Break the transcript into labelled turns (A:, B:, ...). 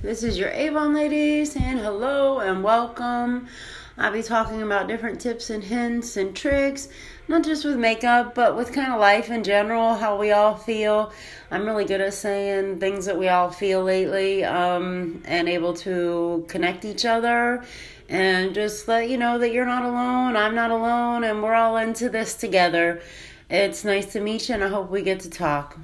A: This is your Avon lady saying hello and welcome. I'll be talking about different tips and hints and tricks, not just with makeup, but with kind of life in general, how we all feel. I'm really good at saying things that we all feel lately um, and able to connect each other and just let you know that you're not alone, I'm not alone, and we're all into this together. It's nice to meet you, and I hope we get to talk.